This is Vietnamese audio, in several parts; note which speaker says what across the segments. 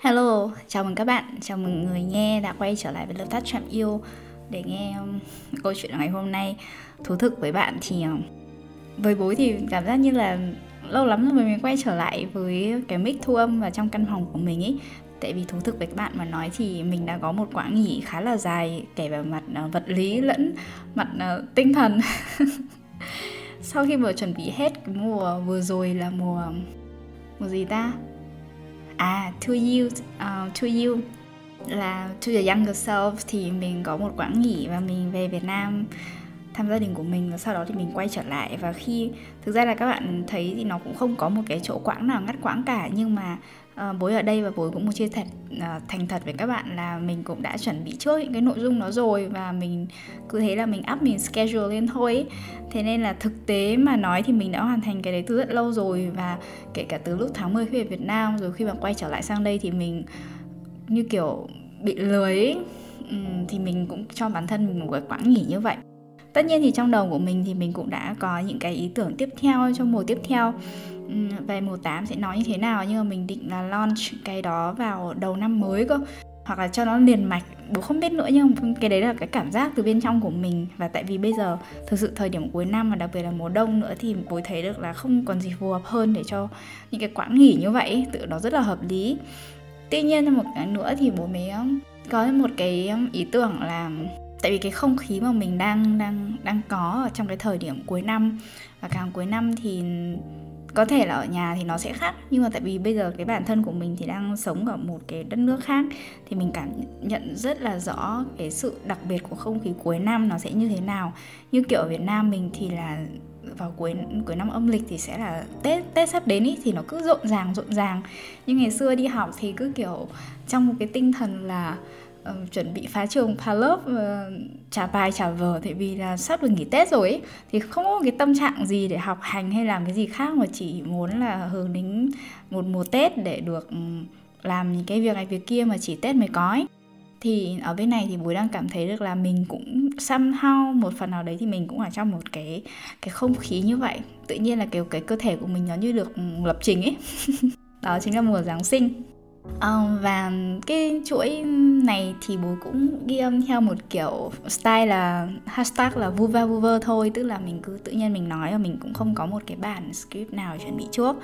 Speaker 1: Hello, chào mừng các bạn, chào mừng người nghe đã quay trở lại với lớp tắt chạm yêu để nghe um, câu chuyện ngày hôm nay. Thú thực với bạn thì um, với bối thì cảm giác như là lâu lắm rồi mình quay trở lại với cái mic thu âm và trong căn phòng của mình ấy tại vì thú thực với các bạn mà nói thì mình đã có một quãng nghỉ khá là dài kể về mặt ờ, vật lý lẫn mặt ờ, tinh thần. Sau khi vừa chuẩn bị hết cái mùa vừa rồi là mùa mùa gì ta? À to you uh, to you. Là to the younger self thì mình có một quãng nghỉ và mình về Việt Nam thăm gia đình của mình và sau đó thì mình quay trở lại. Và khi thực ra là các bạn thấy thì nó cũng không có một cái chỗ quãng nào ngắt quãng cả nhưng mà Ờ, bối ở đây và bối cũng muốn chia thật uh, ờ, thành thật với các bạn là mình cũng đã chuẩn bị trước những cái nội dung đó rồi và mình cứ thế là mình up mình schedule lên thôi thế nên là thực tế mà nói thì mình đã hoàn thành cái đấy từ rất lâu rồi và kể cả từ lúc tháng 10 khi về Việt Nam rồi khi mà quay trở lại sang đây thì mình như kiểu bị lười ấy. Thì mình cũng cho bản thân mình một cái quãng nghỉ như vậy. Tất nhiên thì trong đầu của mình thì mình cũng đã có những cái ý tưởng tiếp theo trong mùa tiếp theo. Ừ, về mùa 8 sẽ nói như thế nào? Nhưng mà mình định là launch cái đó vào đầu năm mới cơ. Hoặc là cho nó liền mạch. Bố không biết nữa, nhưng cái đấy là cái cảm giác từ bên trong của mình. Và tại vì bây giờ thực sự thời điểm cuối năm và đặc biệt là mùa đông nữa thì bố thấy được là không còn gì phù hợp hơn để cho những cái quãng nghỉ như vậy tự nó rất là hợp lý. Tuy nhiên một cái nữa thì bố mới um, có một cái um, ý tưởng là tại vì cái không khí mà mình đang đang đang có ở trong cái thời điểm cuối năm. Và càng cuối năm thì có thể là ở nhà thì nó sẽ khác. Nhưng mà tại vì bây giờ cái bản thân của mình thì đang sống ở một cái đất nước khác, thì mình cảm nhận rất là rõ cái sự đặc biệt của không khí cuối năm nó sẽ như thế nào. Như kiểu ở Việt Nam mình thì là vào cuối cuối năm âm lịch thì sẽ là Tết Tết sắp đến ý, thì nó cứ rộn ràng rộn ràng. Nhưng ngày xưa đi học thì cứ kiểu trong một cái tinh thần là uh, chuẩn bị phá trường phá lớp uh, trả bài trả vở. Tại vì là sắp được nghỉ tết rồi ấy thì không có cái tâm trạng gì để học hành hay làm cái gì khác mà chỉ muốn là hướng đến một mùa tết để được ừ, làm những cái việc này việc kia mà chỉ tết mới có ấy. Thì ở bên này thì bùi đang cảm thấy được là mình cũng somehow một phần nào đấy thì mình cũng ở trong một cái cái không khí như vậy. Tự nhiên là kiểu cái cơ thể của mình nó như được ừ, lập trình ấy. Đó chính là mùa giáng sinh. Um, và cái chuỗi này thì bố cũng ghi âm theo một kiểu style là hashtag là vuva vuva thôi tức là mình cứ tự nhiên mình nói và mình cũng không có một cái bản script nào chuẩn bị trước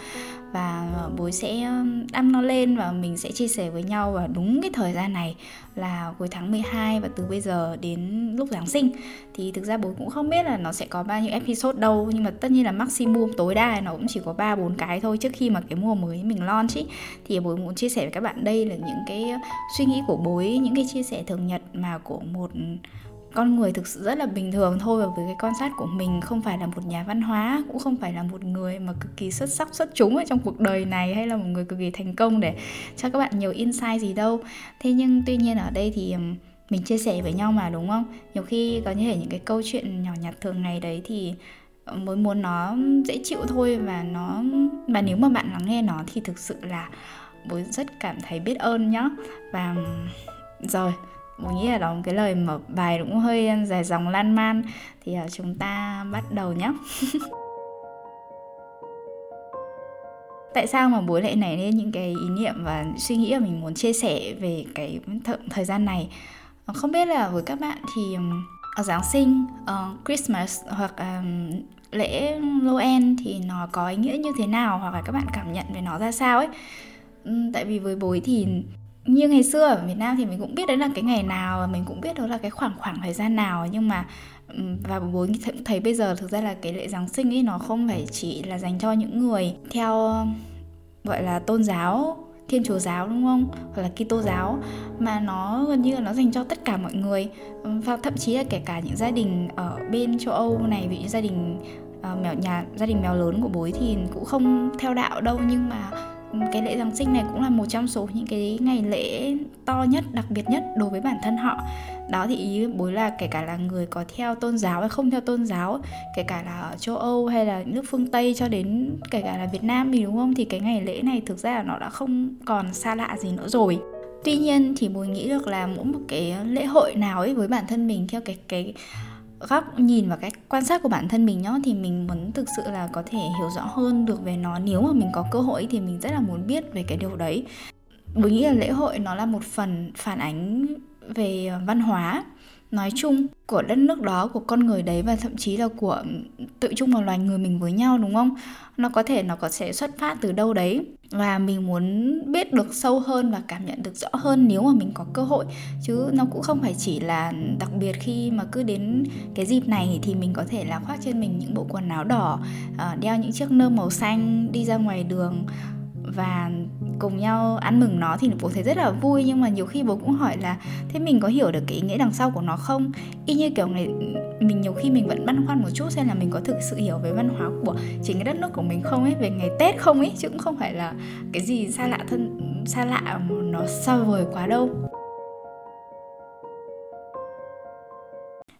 Speaker 1: và ờ, bố sẽ đăng nó lên và mình sẽ chia sẻ với nhau vào đúng cái thời gian này là cuối tháng 12 và từ bây giờ đến lúc Giáng sinh. Thì thực ra bố cũng không biết là nó sẽ có bao nhiêu episode đâu nhưng mà tất nhiên là maximum tối đa nó cũng chỉ có 3 4 cái thôi trước khi mà cái mùa mới mình launch ý, thì bố muốn chia sẻ với các bạn đây là những cái suy nghĩ của bố ấy, những cái chia sẻ thường nhật mà của một con người thực sự rất là bình thường thôi và với cái quan sát của mình không phải là một nhà văn hóa, cũng không phải là một người mà cực kỳ xuất sắc, xuất chúng ở trong cuộc đời này hay là một người cực kỳ thành công để cho các bạn nhiều insight gì đâu. Thế nhưng tuy nhiên ở đây thì mình chia sẻ với nhau mà, đúng không? Nhiều khi có thể những cái câu chuyện nhỏ nhặt thường ngày đấy thì ờ, mới muốn nó dễ chịu thôi và nó, và nếu mà bạn lắng nghe nó thì thực sự là bố rất cảm thấy biết ơn nhá. Và rồi bố nghĩ là đó cái lời mở bài cũng hơi dài dòng lan man. Thì uh, chúng ta bắt đầu nhé tại sao mà bố lại nảy lên những cái ý niệm và suy nghĩ mà mình muốn chia sẻ về cái th- thời gian này? Ờ, không biết là với các bạn thì ở Giáng sinh, uh, Christmas hoặc um, lễ Noel thì nó có ý nghĩa như thế nào? Hoặc là các bạn cảm nhận về nó ra sao ấy. Tại vì với bối thì như ngày xưa ở Việt Nam thì mình cũng biết đấy là cái ngày nào và mình cũng biết đó là cái khoảng khoảng thời gian nào nhưng mà và bố thấy bây giờ thực ra là cái lễ Giáng sinh ấy nó không phải chỉ là dành cho những người theo gọi là tôn giáo thiên chúa giáo đúng không? Hoặc là kitô giáo mà nó gần như là nó dành cho tất cả mọi người. Và thậm chí là kể cả những gia đình ở bên châu âu này ví dụ gia đình uh, mèo nhà gia đình mèo lớn của bố thì cũng không theo đạo đâu nhưng mà cái lễ Giáng sinh này cũng là một trong số những cái ngày lễ to nhất, đặc biệt nhất đối với bản thân họ. Đó thì ý bối là kể cả là người có theo tôn giáo hay không theo tôn giáo kể cả là ở châu âu hay là nước phương tây cho đến kể cả là việt nam thì đúng không? Thì cái ngày lễ này thực ra là nó đã không còn xa lạ gì nữa rồi. Tuy nhiên thì bồi nghĩ được là mỗi một cái lễ hội nào ấy với bản thân mình theo cái cái góc nhìn và cách quan sát của bản thân mình nhá, thì mình muốn thực sự là có thể hiểu rõ hơn được về nó. Nếu mà mình có cơ hội thì mình rất là muốn biết về cái điều đấy. Mình nghĩ là lễ hội nó là một phần phản ánh về ờ, văn hóa, nói chung của đất nước đó, của con người đấy và thậm chí là của tự chung một loài người mình với nhau, đúng không? Nó có thể nó có sẽ xuất phát từ đâu đấy và mình muốn biết được sâu hơn và cảm nhận được rõ hơn nếu mà mình có cơ hội. Chứ nó cũng không phải chỉ là đặc biệt khi mà cứ đến cái dịp này thì mình có thể là khoác trên mình những bộ quần áo đỏ ờ, đeo những chiếc nơ màu xanh, đi ra ngoài đường và cùng nhau ăn mừng nó thì bố thấy rất là vui. Nhưng mà nhiều khi bố cũng hỏi là thế mình có hiểu được cái ý nghĩa đằng sau của nó không? Y như kiểu này mình nhiều khi mình vẫn băn khoăn một chút xem là mình có thực sự hiểu về văn hóa của chính cái đất nước của mình không ấy về ngày tết không ấy chứ cũng không phải là cái gì xa lạ thân xa lạ nó xa vời quá đâu.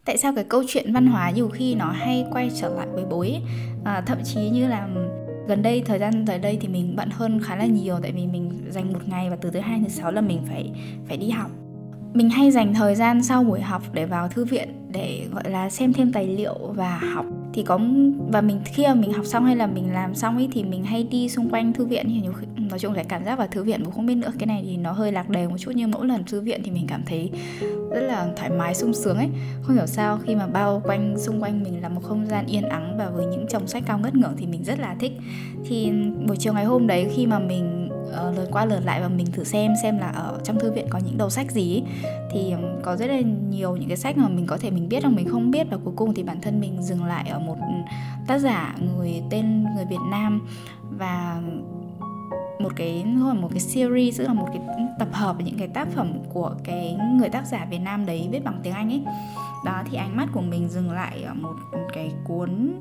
Speaker 1: Tại sao cái câu chuyện văn hóa nhiều khi nó hay quay trở lại với bối à, thậm chí như là gần đây, thời gian tới đây thì mình bận hơn khá là nhiều tại vì mình dành một ngày và từ thứ hai thứ sáu là mình phải phải đi học. Mình hay dành thời gian sau buổi học để vào thư viện để, gọi là, xem thêm tài liệu và học thì có và mình khi mà mình học xong hay là mình làm xong ấy thì mình hay đi xung quanh thư viện. Thì nhiều khi, nói chung là cảm giác vào thư viện cũng không biết nữa. Cái này thì nó hơi lạc đề một chút nhưng mỗi lần thư viện thì mình cảm thấy rất là thoải mái sung sướng ấy. Không hiểu sao khi mà bao quanh xung quanh mình là một không gian yên ắng và với những chồng sách cao ngất ngưỡng thì mình rất là thích. Thì buổi chiều ngày hôm đấy khi mà mình Ờ, uh, lượt qua lượt lại và mình thử xem xem là ở trong thư viện có những đầu sách gì thì có rất là nhiều những cái sách mà mình có thể mình biết hoặc mình không biết và cuối cùng thì bản thân mình dừng lại ở một tác giả người tên người Việt Nam và một cái một cái series tức là một cái tập hợp những cái tác phẩm của cái người tác giả Việt Nam đấy viết bằng tiếng Anh ấy. Đó thì ánh mắt của mình dừng lại ở một cái cuốn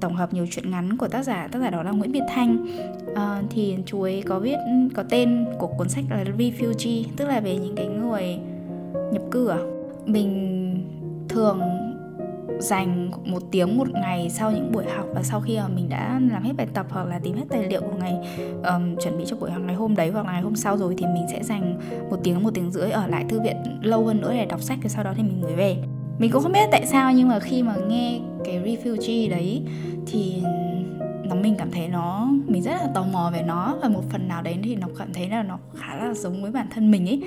Speaker 1: tổng hợp nhiều chuyện ngắn của tác giả tác giả đó là Nguyễn Việt Thanh. À, thì chú ấy có viết có tên của cuốn sách là Refugee tức là về những cái người nhập cư à. Mình thường dành một tiếng một ngày sau những buổi học và sau khi mà mình đã làm hết bài tập hoặc là tìm hết tài liệu của ngày um, chuẩn bị cho buổi học ngày hôm đấy hoặc là ngày hôm sau rồi thì mình sẽ dành một tiếng một tiếng rưỡi ở lại thư viện lâu hơn nữa để đọc sách rồi sau đó thì mình mới về. Mình cũng không biết tại sao nhưng mà khi mà nghe cái refugee đấy thì nó mình cảm thấy nó, mình rất là tò mò về nó. Và một phần nào đấy thì nó cảm thấy là nó khá là giống với bản thân mình ấy.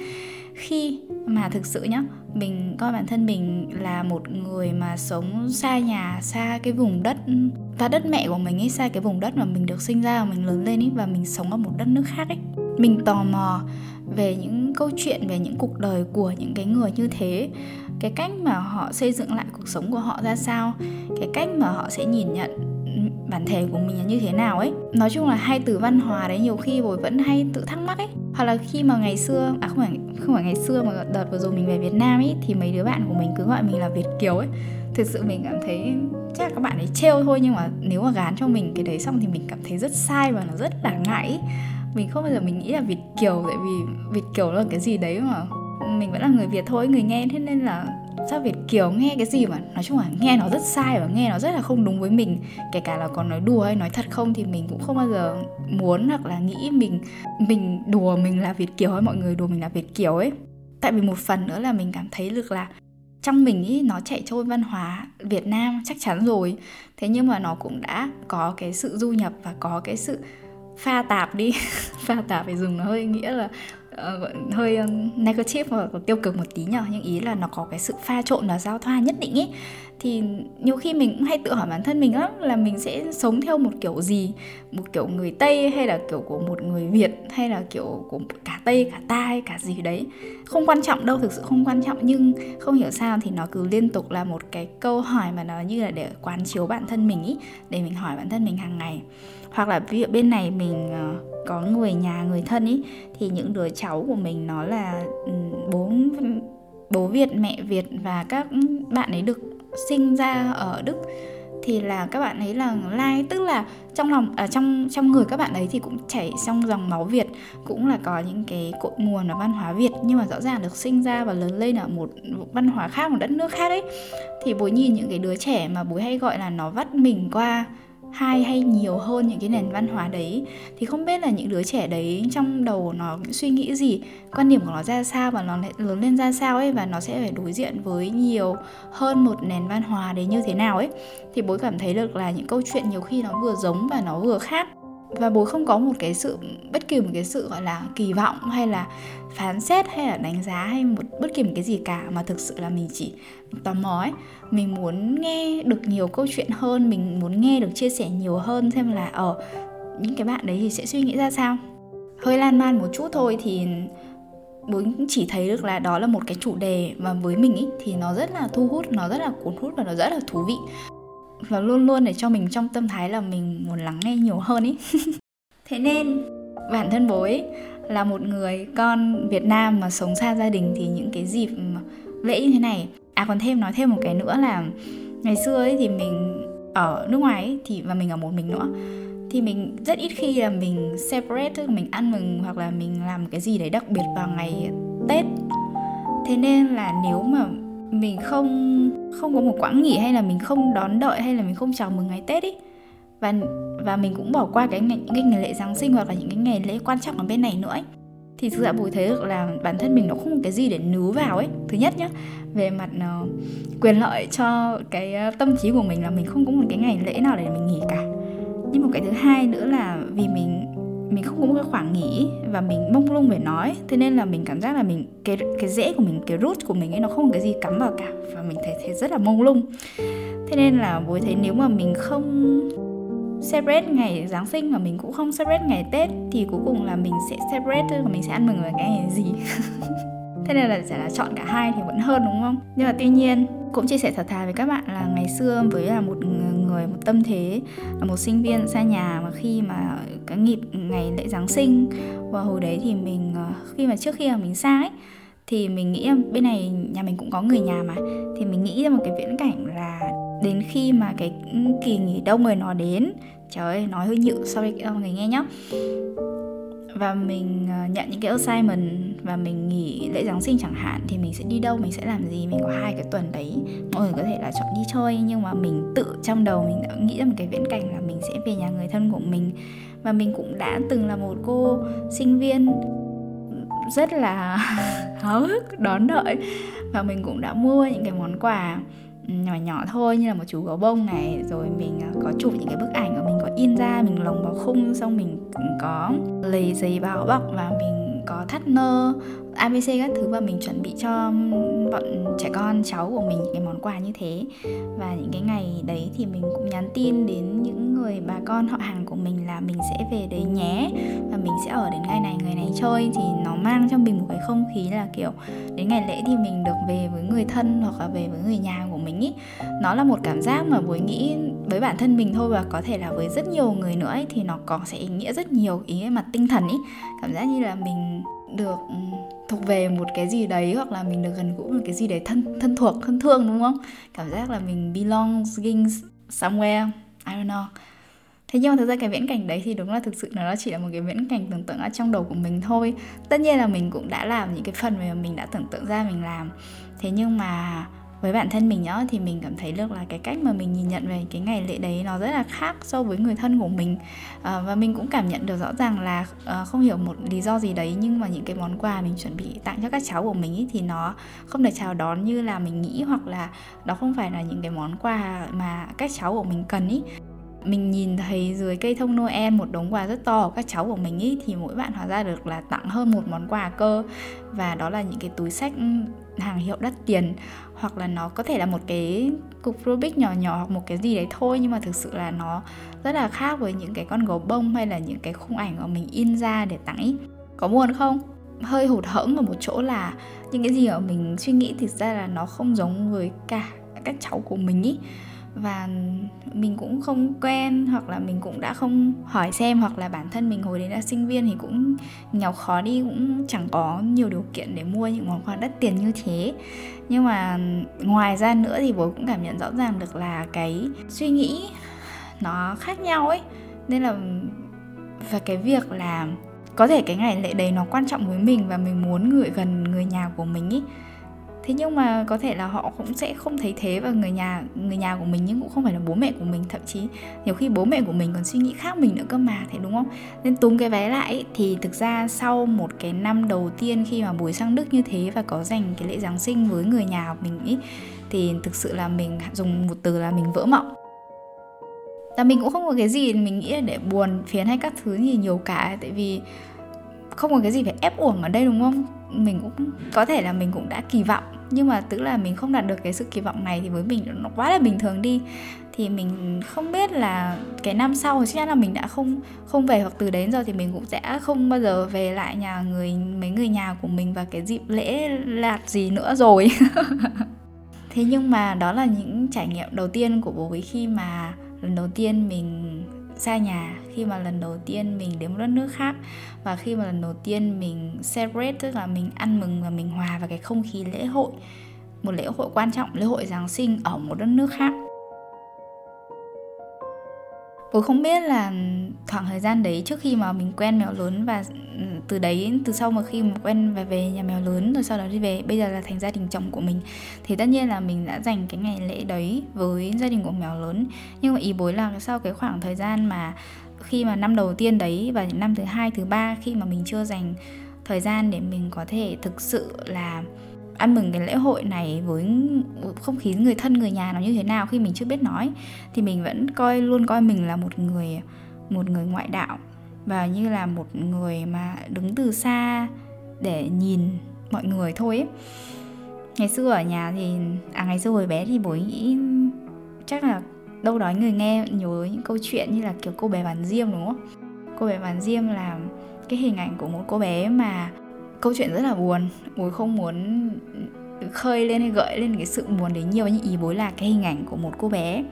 Speaker 1: Khi mà thực sự nhá, mình coi bản thân mình là một người mà sống xa nhà, xa cái vùng đất, và đất mẹ của mình ấy, xa cái vùng đất mà mình được sinh ra và mình lớn lên ấy, và mình sống ở một đất nước khác ấy mình tò mò về những câu chuyện, về những cuộc đời của những cái người như thế. Cái cách mà họ xây dựng lại cuộc sống của họ ra sao? Cái cách mà họ sẽ nhìn nhận bản thể của mình là như thế nào ấy? Nói chung là hai từ văn hóa đấy nhiều khi bồi vẫn hay tự thắc mắc ấy. Hoặc là khi mà ngày xưa à không phải không phải ngày xưa mà đợt vừa rồi mình về Việt Nam ấy, thì mấy đứa bạn của mình cứ gọi mình là Việt kiều ấy. Thực sự mình cảm thấy chắc là các bạn ấy trêu thôi, nhưng mà nếu mà gán cho mình cái đấy xong thì mình cảm thấy rất sai và nó rất là ngại ấy mình không bao giờ mình nghĩ là Việt kiều, tại vì Việt kiều là cái gì đấy mà mình vẫn là người Việt thôi, người nghe, thế nên là sao Việt Kiều nghe cái gì mà nói chung là nghe nó rất sai và nghe nó rất là không đúng với mình, kể cả là còn nói đùa hay nói thật không thì mình cũng không bao giờ muốn hoặc là nghĩ mình mình đùa mình là Việt Kiều hay mọi người đùa mình là Việt Kiều ấy. Tại vì một phần nữa là mình cảm thấy được là trong mình ý, nó chạy trôi văn hóa Việt Nam chắc chắn rồi. Thế nhưng mà nó cũng đã có cái sự du nhập và có cái sự pha tạp đi. Pha tạp phải dùng nó hơi nghĩa là uh, hơi negative và tiêu cực một tí nhở nhưng ý là nó có cái sự pha trộn và giao thoa nhất định ý thì nhiều khi mình cũng hay tự hỏi bản thân mình lắm là mình sẽ sống theo một kiểu gì? Một kiểu người tây hay là kiểu của một người việt hay là kiểu của cả tây cả ta hay cả gì đấy? Không quan trọng đâu thực sự không quan trọng. Nhưng không hiểu sao thì nó cứ liên tục là một cái câu hỏi mà nó như là để quán chiếu bản thân mình ý để mình hỏi bản thân mình hàng ngày hoặc là ví dụ bên này mình ờ, có người nhà người thân ý thì những đứa cháu của mình nó là ừ, bố bố Việt mẹ Việt và các bạn ấy được sinh ra ở Đức. Thì là các bạn ấy là lai tức là trong lòng ở à, trong trong người các bạn ấy thì cũng chảy trong dòng máu Việt cũng là có những cái cội nguồn ở văn hóa Việt nhưng mà rõ ràng được sinh ra và lớn lên ở một văn hóa khác một đất nước khác ấy. Thì bố nhìn những cái đứa trẻ mà bố hay gọi là nó vắt mình qua hai hay nhiều hơn những cái nền văn hóa đấy. Thì không biết là những đứa trẻ đấy trong đầu nó suy nghĩ gì, quan điểm của nó ra sao và nó lớn lên ra sao ấy, và nó sẽ phải đối diện với nhiều hơn một nền văn hóa đấy như thế nào ấy. Thì bố cảm thấy được là những câu chuyện nhiều khi nó vừa giống và nó vừa khác và bố không có một cái sự bất kỳ một cái sự gọi là kỳ vọng hay là phán xét hay là đánh giá hay một bất kỳ một cái gì cả mà thực sự là mình chỉ tò mò ấy. Mình muốn nghe được nhiều câu chuyện hơn mình muốn nghe được chia sẻ nhiều hơn xem là ở ờ, những cái bạn đấy thì sẽ suy nghĩ ra sao. Hơi lan man một chút thôi thì bố chỉ thấy được là đó là một cái chủ đề mà với mình ý, thì nó rất là thu hút nó rất là cuốn hút và nó rất là thú vị và luôn luôn để cho mình trong tâm thái là mình muốn lắng nghe nhiều hơn ý. Thế nên bản thân bố ấy là một người con Việt Nam mà sống xa gia đình thì những cái dịp lễ như thế này à còn thêm nói thêm một cái nữa là ngày xưa ấy thì mình ở nước ngoài ấy, thì và mình ở một mình nữa thì mình rất ít khi là mình separate tức là mình ăn mừng hoặc là mình làm cái gì đấy đặc biệt vào ngày Tết. Thế nên là nếu mà mình không không có một quãng nghỉ hay là mình không đón đợi hay là mình không chào mừng ngày Tết ấy và và mình cũng bỏ qua cái ngày, những cái ngày lễ Giáng sinh hoặc là những cái ngày lễ quan trọng ở bên này nữa ấy. Thì thực ra bùi thấy được là bản thân mình nó không có cái gì để nứ vào ấy. Thứ nhất nhá về mặt uh, quyền lợi cho cái uh, tâm trí của mình là mình không có một cái ngày lễ nào để mình nghỉ cả. Nhưng một cái thứ hai nữa là vì mình mình không có một cái khoảng nghỉ và mình mông lung về nói. Thế nên là mình cảm giác là mình cái cái rễ của mình cái root của mình ấy nó không có cái gì cắm vào cả. Và mình thấy, thấy rất là mông lung. Thế nên là bố thấy nếu mà mình không celebrate ngày Giáng sinh mà mình cũng không celebrate ngày Tết thì cuối cùng là mình sẽ celebrate và mình sẽ ăn mừng về cái ngày gì. Thế nên là sẽ là chọn cả hai thì vẫn hơn đúng không? Nhưng mà tuy nhiên cũng chia sẻ thật thà với các bạn là ngày xưa với là một người một tâm thế, là một sinh viên xa nhà mà khi mà cái nghịp ngày lễ giáng sinh và hồi đấy thì mình ờ, khi mà trước khi mà mình sang ấy, thì mình nghĩ bên này nhà mình cũng có người nhà mà, thì mình nghĩ ra một cái viễn cảnh là đến khi mà cái ừ, kỳ nghỉ đông người nó đến, trời ơi, nói hơi nhự đây mọi người nghe nhá và mình ờ, nhận những cái assignment và mình nghỉ lễ Giáng sinh chẳng hạn thì mình sẽ đi đâu, mình sẽ làm gì, mình có hai cái tuần đấy mọi người có thể là chọn đi chơi. Nhưng mà mình tự trong đầu mình đã nghĩ ra một cái viễn cảnh là mình sẽ về nhà người thân của mình. Và mình cũng đã từng là một cô sinh viên rất là háo hức đón đợi. Và mình cũng đã mua những cái món quà nhỏ nhỏ thôi, như là một chú gấu bông này. Rồi mình à, có chụp những cái bức ảnh và mình có in ra, mình lồng vào khung, xong mình có lấy giấy báo bọc và mình có thắt nơ abc các thứ, và mình chuẩn bị cho bọn trẻ con, cháu của mình những cái món quà như thế. Và những cái ngày đấy thì mình cũng nhắn tin đến những người bà con họ hàng của mình là mình sẽ về đấy nhé, và mình sẽ ở đến ngày này người này chơi. Thì nó mang cho mình một cái không khí là, kiểu, đến ngày lễ thì mình được về với người thân hoặc là về với người nhà của mình ý. Nó là một cảm giác mà bối nghĩ với bản thân mình thôi và có thể là với rất nhiều người nữa ấy, thì nó có sẽ ý nghĩa rất nhiều ý nghĩa mặt tinh thần ý. Cảm giác như là mình được thuộc về một cái gì đấy hoặc là mình được gần gũi một cái gì đấy thân thân thuộc thân thương đúng không? Cảm giác là mình belonging somewhere I don't know. Thế nhưng mà thực ra cái viễn cảnh đấy thì đúng là thực sự nó chỉ là một cái viễn cảnh tưởng tượng ở trong đầu của mình thôi. Tất nhiên là mình cũng đã làm những cái phần mà mình đã tưởng tượng ra mình làm. Thế nhưng mà với bản thân mình nhá thì mình cảm thấy được là cái cách mà mình nhìn nhận về cái ngày lễ đấy nó rất là khác so với người thân của mình. À, và mình cũng cảm nhận được rõ ràng là à, không hiểu một lý do gì đấy nhưng mà những cái món quà mình chuẩn bị tặng cho các cháu của mình ý, thì nó không được chào đón như là mình nghĩ hoặc là đó không phải là những cái món quà mà các cháu của mình cần ý mình nhìn thấy dưới cây thông Noel một đống quà rất to của các cháu của mình ý, thì mỗi bạn hóa ra được là tặng hơn một món quà cơ. Và đó là những cái túi sách ừ, hàng hiệu đắt tiền. Hoặc là nó có thể là một cái cục Rubik nhỏ nhỏ hoặc một cái gì đấy thôi, nhưng mà thực sự là nó rất là khác với những cái con gấu bông hay là những cái khung ảnh mà mình in ra để tặng ý. Có buồn không? Hơi hụt hẫng ở một chỗ là những cái gì mà mình suy nghĩ thực ra là nó không giống với cả các cháu của mình ý và mình cũng không quen hoặc là mình cũng đã không hỏi xem hoặc là bản thân mình hồi đấy là sinh viên thì cũng nghèo khó đi, cũng chẳng có nhiều điều kiện để mua những món quà đắt tiền như thế. Nhưng mà ngoài ra nữa thì bố cũng cảm nhận rõ ràng được là cái suy nghĩ nó khác nhau ấy. Nên là và cái việc là có thể cái ngày lễ đấy nó quan trọng với mình và mình muốn gửi gần người nhà của mình ý thế nhưng mà có thể là họ cũng sẽ không thấy thế và người nhà người nhà của mình nhưng cũng không phải là bố mẹ của mình. Thậm chí nhiều khi bố mẹ của mình còn suy nghĩ khác mình nữa cơ mà, thế đúng không? Nên túm cái vé lại thì thực ra sau một cái năm đầu tiên khi mà bùi sang đức như thế và có dành cái lễ giáng sinh với người nhà của mình ý thì thực sự là mình dùng một từ là mình vỡ mộng. Và mình cũng không có cái gì mình nghĩ là để buồn phiền hay các thứ gì nhiều cả tại vì không có cái gì phải ép uổng ở đây, đúng không? Mình cũng, có thể là mình cũng đã kỳ vọng, nhưng mà tức là mình không đạt được cái sự kỳ vọng này thì với mình nó quá là bình thường đi. Thì mình không biết là cái năm sau chắc chắn là mình đã không không về hoặc từ đấy đến giờ thì mình cũng sẽ không bao giờ về lại nhà người, mấy người nhà của mình và cái dịp lễ lạt gì nữa rồi. Thế nhưng mà đó là những trải nghiệm đầu tiên của bố với khi mà lần đầu tiên mình xa nhà khi mà lần đầu tiên mình đến một đất nước khác và khi mà lần đầu tiên mình celebrate, tức là mình ăn mừng và mình hòa vào cái không khí lễ hội, một lễ hội quan trọng, lễ hội giáng sinh ở một đất nước khác. Tôi không biết là khoảng thời gian đấy trước khi mà mình quen mèo lớn và từ đấy, từ sau mà khi mà quen và về nhà mèo lớn rồi sau đó đi về, bây giờ là thành gia đình chồng của mình. Thì tất nhiên là mình đã dành cái ngày lễ đấy với gia đình của mèo lớn. Nhưng mà ý bối là sau cái khoảng thời gian mà khi mà năm đầu tiên đấy và những năm thứ hai, thứ ba khi mà mình chưa dành thời gian để mình có thể thực sự là ăn mừng cái lễ hội này với không khí người thân, người nhà nó như thế nào khi mình chưa biết nói thì mình vẫn coi, luôn coi mình là một người một người ngoại đạo và như là một người mà đứng từ xa để nhìn mọi người thôi ấy. ngày xưa ở nhà thì à ngày xưa hồi bé thì bố nghĩ chắc là đâu đó người nghe nhớ những câu chuyện như là kiểu cô bé bán diêm, đúng không cô bé bán diêm là cái hình ảnh của một cô bé mà câu chuyện rất là buồn. Bối không muốn khơi lên hay gợi lên cái sự buồn đấy nhiều nhưng ý bối là cái hình ảnh của một cô bé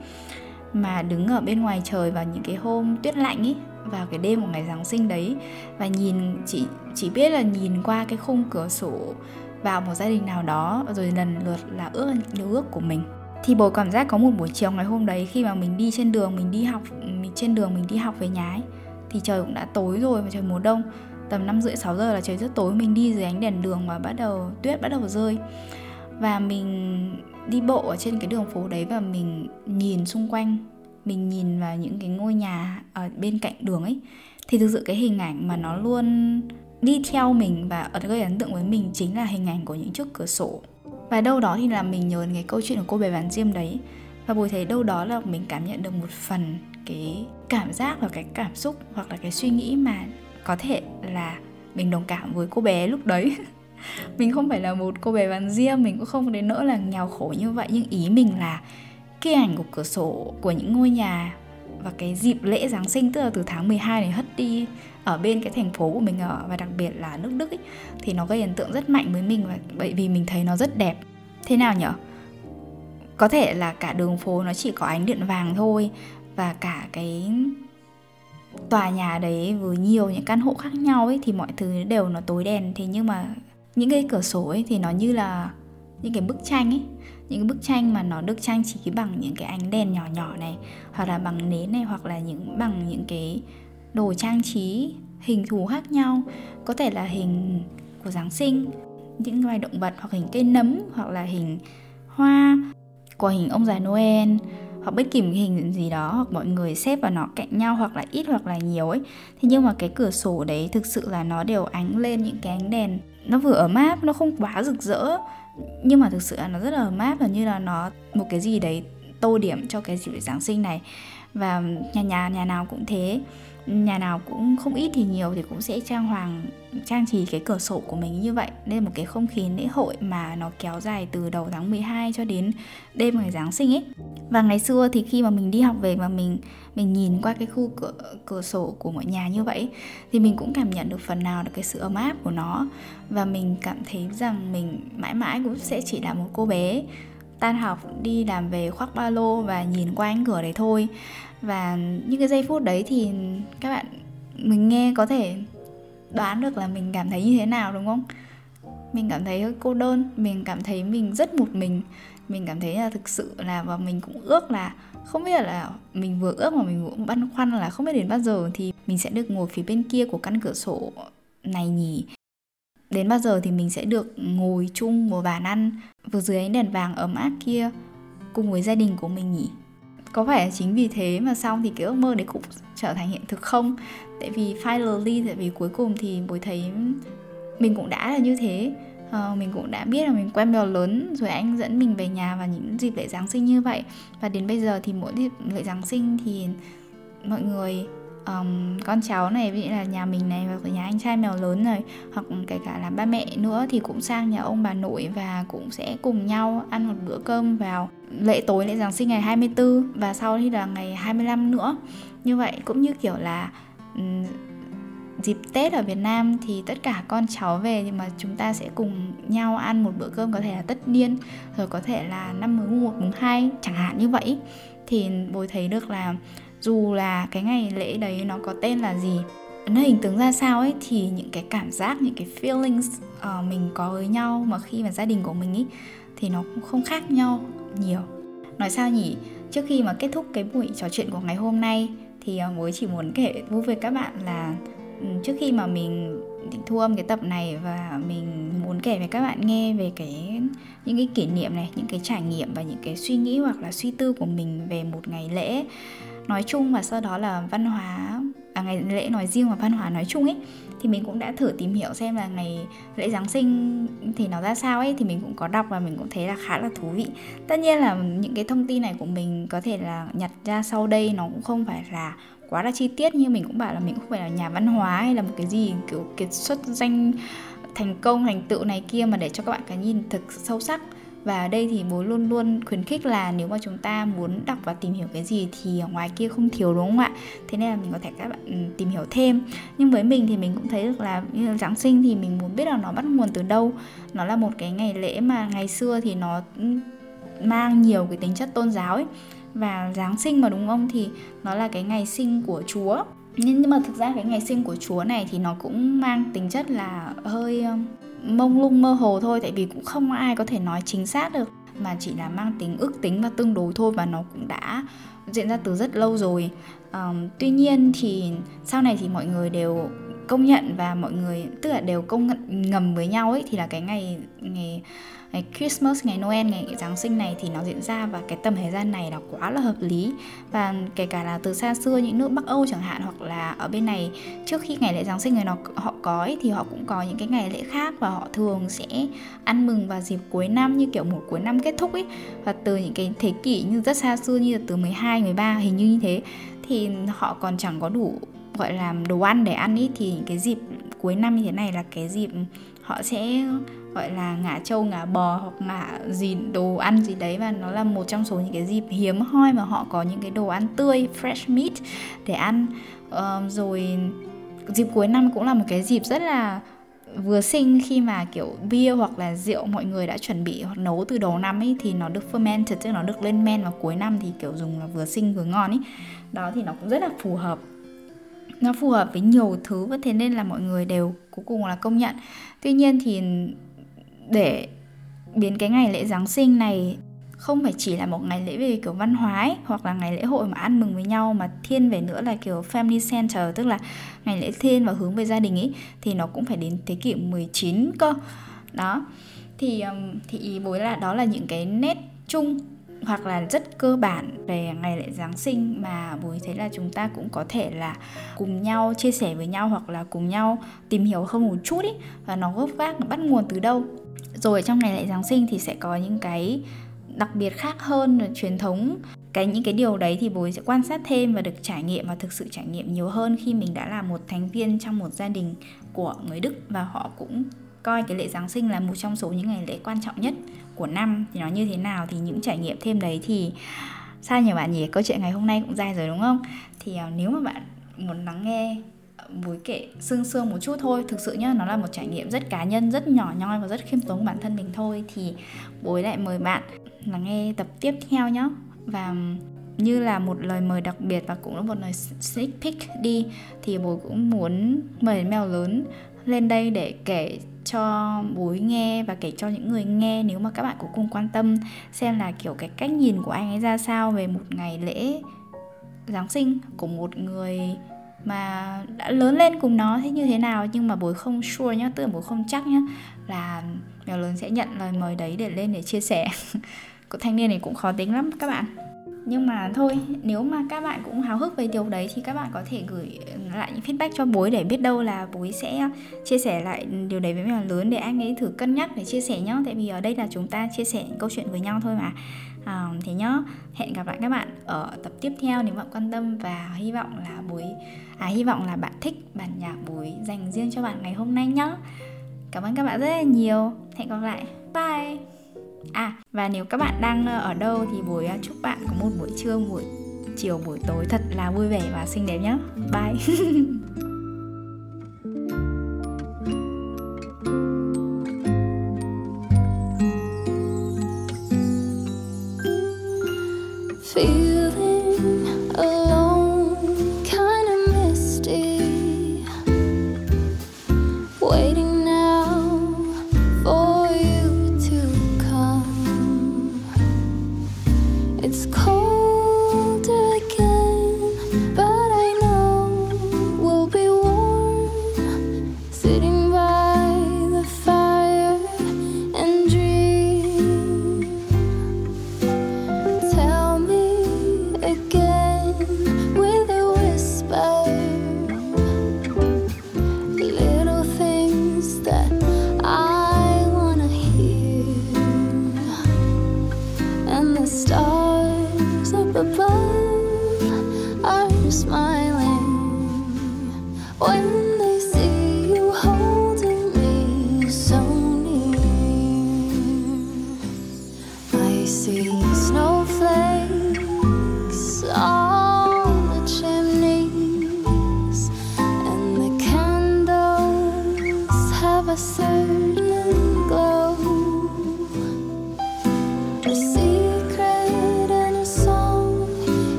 Speaker 1: mà đứng ở bên ngoài trời vào những cái hôm tuyết lạnh ấy vào cái đêm của ngày Giáng sinh đấy. Và nhìn, chỉ chỉ biết là nhìn qua cái khung cửa sổ vào một gia đình nào đó, rồi lần lượt là ước điều ước của mình. Thì bố cảm giác có một buổi chiều ngày hôm đấy khi mà mình đi trên đường, mình đi học, mình trên đường mình đi học về nhà ấy, thì trời cũng đã tối rồi và trời mùa đông tầm năm rưỡi 6 giờ là trời rất tối. Mình đi dưới ánh đèn đường và bắt đầu, tuyết bắt đầu rơi. Và mình đi bộ ở trên cái đường phố đấy và mình nhìn xung quanh. Mình nhìn vào những cái ngôi nhà ở bên cạnh đường ấy. Thì thực sự cái hình ảnh mà nó luôn đi theo mình và gây ấn tượng với mình chính là hình ảnh của những chiếc cửa sổ. Và đâu đó thì là mình nhớ đến cái câu chuyện của cô bé bán diêm đấy. Và buổi thấy đâu đó là mình cảm nhận được một phần cái cảm giác và cái cảm xúc hoặc là cái suy nghĩ mà có thể là mình đồng cảm với cô bé lúc đấy mình không phải là một cô bé bán riêng mình cũng không đến nỗi là nghèo khổ như vậy nhưng ý mình là cái ảnh của cửa sổ của những ngôi nhà và cái dịp lễ Giáng sinh tức là từ tháng 12 này hất đi ở bên cái thành phố của mình ở và đặc biệt là nước Đức ấy, thì nó gây ấn tượng rất mạnh với mình và bởi vì mình thấy nó rất đẹp. Thế nào nhở? Có thể là cả đường phố nó chỉ có ánh điện vàng thôi và cả cái tòa nhà đấy với nhiều những căn hộ khác nhau ấy, thì mọi thứ đều nó tối đèn thế nhưng mà những cái cửa sổ ấy thì nó như là những cái bức tranh ấy. Những cái bức tranh mà nó được trang trí bằng những cái ánh đèn nhỏ nhỏ này, hoặc là bằng nến này, hoặc là những, bằng những cái đồ trang trí hình thù khác nhau. Có thể là hình của giáng sinh, những loài động vật, hoặc hình cây nấm, hoặc là hình hoa của hình ông già noel hoặc bất kỳ một hình gì đó, hoặc mọi người xếp vào nó cạnh nhau hoặc là ít hoặc là nhiều ấy. Thế nhưng mà cái cửa sổ đấy thực sự là nó đều ánh lên những cái ánh đèn. Nó vừa ấm áp, nó không quá rực rỡ. Nhưng mà thực sự là nó rất là ấm áp và như là nó một cái gì đấy tô điểm cho cái dịp Giáng sinh này. Và nhà nhà nhà nào cũng thế nhà nào cũng không ít thì nhiều thì cũng sẽ trang hoàng, trang trí cái cửa sổ của mình như vậy. Nên một cái không khí lễ hội mà nó kéo dài từ đầu tháng 12 cho đến đêm ngày Giáng sinh ấy. Và ngày xưa thì khi mà mình đi học về mà mình mình nhìn qua cái khu cửa cửa sổ của mọi nhà như vậy, thì mình cũng cảm nhận được phần nào được cái sự ấm áp của nó. Và mình cảm thấy rằng mình mãi mãi cũng sẽ chỉ là một cô bé tan học, đi làm về khoác ba lô và nhìn qua cánh cửa đấy thôi. Và những cái giây phút đấy thì các bạn, mình nghe có thể đoán được là mình cảm thấy như thế nào, đúng không? Mình cảm thấy hơi cô đơn, mình cảm thấy mình rất một mình. Mình cảm thấy là thực sự là, và mình cũng ước là, không biết là mình vừa ước mà mình cũng băn khoăn là không biết đến bao giờ thì mình sẽ được ngồi phía bên kia của căn cửa sổ này nhỉ? Đến bao giờ thì mình sẽ được ngồi chung một bàn ăn vừa dưới ánh đèn vàng ấm áp kia cùng với gia đình của mình nhỉ? Có phải chính vì thế mà xong thì cái ước mơ đấy cũng trở thành hiện thực không? Tại vì finally tại vì cuối cùng thì bối thấy mình cũng đã là như thế. Uh, mình cũng đã biết là mình quen mèo lớn rồi anh dẫn mình về nhà vào những dịp lễ giáng sinh như vậy. Và đến bây giờ thì mỗi dịp lễ giáng sinh thì mọi người um, con cháu này ví dụ là nhà mình này và nhà anh trai mèo lớn này hoặc kể cả là ba mẹ nữa thì cũng sang nhà ông bà nội và cũng sẽ cùng nhau ăn một bữa cơm vào lễ tối lễ Giáng sinh ngày 24 và sau thì là ngày 25 nữa. Như vậy cũng như kiểu là um, dịp Tết ở Việt Nam thì tất cả con cháu về nhưng mà chúng ta sẽ cùng nhau ăn một bữa cơm có thể là tất niên rồi có thể là năm mới mùng 1 mùng 2 chẳng hạn như vậy. Thì bồi thấy được là dù là cái ngày lễ đấy nó có tên là gì nó hình tướng ra sao ấy thì những cái cảm giác những cái feelings uh, mình có với nhau mà khi mà gia đình của mình ấy thì nó cũng không khác nhau nhiều. Nói sao nhỉ? Trước khi mà kết thúc cái buổi trò chuyện của ngày hôm nay thì ờ, uh, mới chỉ muốn kể vui với các bạn là ừ, trước khi mà mình thu âm cái tập này và mình muốn kể với các bạn nghe về cái những cái kỷ niệm này những cái trải nghiệm và những cái suy nghĩ hoặc là suy tư của mình về một ngày lễ nói chung và sau đó là văn hóa à, ngày lễ nói riêng và văn hóa nói chung ấy thì mình cũng đã thử tìm hiểu xem là ngày lễ Giáng sinh thì nó ra sao ấy thì mình cũng có đọc và mình cũng thấy là khá là thú vị. Tất nhiên là những cái thông tin này của mình có thể là nhặt ra sau đây nó cũng không phải là quá là chi tiết như mình cũng bảo là mình không phải là nhà văn hóa hay là một cái gì kiểu kiệt xuất danh thành công thành tựu này kia mà để cho các bạn cái nhìn thực sâu sắc và ở đây thì bố luôn luôn khuyến khích là nếu mà chúng ta muốn đọc và tìm hiểu cái gì thì ở ngoài kia không thiếu, đúng không ạ? Thế nên là mình có thể các bạn ừ, tìm hiểu thêm. Nhưng với mình thì mình cũng thấy được là, như là giáng sinh thì mình muốn biết là nó bắt nguồn từ đâu. Nó là một cái ngày lễ mà ngày xưa thì nó ừ, mang nhiều cái tính chất tôn giáo ấy. Và Giáng sinh mà, đúng không? Thì nó là cái ngày sinh của Chúa. Nhưng mà thực ra cái ngày sinh của Chúa này thì nó cũng mang tính chất là hơi mông lung mơ hồ thôi tại vì cũng không ai có thể nói chính xác được mà chỉ là mang tính ước tính và tương đối thôi và nó cũng đã diễn ra từ rất lâu rồi. Um, tuy nhiên thì sau này thì mọi người đều công nhận và mọi người tức là đều công nhận ngầm với nhau ấy thì là cái ngày ngày ngày Christmas, ngày Noel, ngày Giáng sinh này thì nó diễn ra và cái tầm thời gian này là quá là hợp lý. Và kể cả là từ xa xưa những nước Bắc Âu chẳng hạn hoặc là ở bên này trước khi ngày lễ Giáng sinh người nó họ có ấy, thì họ cũng có những cái ngày lễ khác và họ thường sẽ ăn mừng vào dịp cuối năm như kiểu một cuối năm kết thúc ấy. Và từ những cái thế kỷ như rất xa xưa như là từ 12, 13 hình như như thế thì họ còn chẳng có đủ gọi là đồ ăn để ăn ý thì cái dịp cuối năm như thế này là cái dịp họ sẽ gọi là ngả trâu ngả bò hoặc ngả gì đồ ăn gì đấy. Và nó là một trong số những cái dịp hiếm hoi mà họ có những cái đồ ăn tươi fresh meat để ăn. Uh, rồi dịp cuối năm cũng là một cái dịp rất là vừa sinh khi mà kiểu bia hoặc là rượu mọi người đã chuẩn bị hoặc nấu từ đầu năm ấy thì nó được fermented tức nó được lên men vào cuối năm thì kiểu dùng là vừa sinh vừa ngon ấy đó thì nó cũng rất là phù hợp nó phù hợp với nhiều thứ và thế nên là mọi người đều cuối cùng là công nhận. Tuy nhiên thì để biến cái ngày lễ Giáng sinh này không phải chỉ là một ngày lễ về kiểu văn hóa ấy, hoặc là ngày lễ hội mà ăn mừng với nhau mà thiên về nữa là kiểu family center tức là ngày lễ thiên và hướng về gia đình ấy thì nó cũng phải đến thế kỷ 19 cơ. Đó. Thì thì ý bối là đó là những cái nét chung hoặc là rất cơ bản về ngày lễ Giáng sinh mà Bùi thấy là chúng ta cũng có thể là cùng nhau chia sẻ với nhau hoặc là cùng nhau tìm hiểu hơn một chút ý, và nó gốc gác, nó bắt nguồn từ đâu. Rồi trong ngày lễ Giáng sinh thì sẽ có những cái đặc biệt khác hơn là truyền thống. Cái những cái điều đấy thì bố sẽ quan sát thêm và được trải nghiệm và thực sự trải nghiệm nhiều hơn khi mình đã là một thành viên trong một gia đình của người Đức, và họ cũng coi cái lễ Giáng sinh là một trong số những ngày lễ quan trọng nhất của năm thì nó như thế nào, thì những trải nghiệm thêm đấy thì sao nhỉ bạn nhỉ? Câu chuyện ngày hôm nay cũng dài rồi đúng không? Thì ờ, nếu mà bạn muốn lắng nghe
Speaker 2: ờ, mối kể sương sương một chút thôi, thực sự nhá, nó là một trải nghiệm rất cá nhân, rất nhỏ nhoi và rất khiêm tốn của bản thân mình thôi, thì bối lại mời bạn là nghe tập tiếp theo nhá. Và như là một lời mời đặc biệt và cũng là một lời sneak peek đi, thì bố cũng muốn mời mèo lớn lên đây để kể cho bối nghe và kể cho những người nghe nếu mà các bạn cũng cùng quan tâm xem là, kiểu, cái cách nhìn của anh ấy ra sao về một ngày lễ Giáng sinh của một người mà đã lớn lên cùng nó thế như thế nào. Nhưng mà bối không sure nhá tưởng bối không chắc nhá, là mèo lớn sẽ nhận lời mời đấy để lên để chia sẻ. Của thanh niên này cũng khó tính lắm các bạn nhưng mà thôi nếu mà các bạn cũng háo hức về điều đấy thì các bạn có thể gửi lại những feedback cho bối để biết đâu là bối sẽ chia sẻ lại điều đấy với mèo lớn để anh ấy thử cân nhắc để chia sẻ nhá. Tại vì ở đây là chúng ta chia sẻ những câu chuyện với nhau thôi mà. À, thế nhá hẹn gặp lại các bạn ở tập tiếp theo nếu bạn quan tâm và hy vọng là bối à hy vọng là bạn thích bản nhạc bối dành riêng cho bạn ngày hôm nay nhá. Cảm ơn các bạn rất là nhiều. Hẹn gặp lại. Bye. À và nếu các bạn đang ờ, ở đâu thì buổi ờ, chúc bạn có một buổi trưa, buổi chiều, buổi tối thật là vui vẻ và xinh đẹp nhé. Bye. 温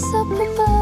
Speaker 2: up above.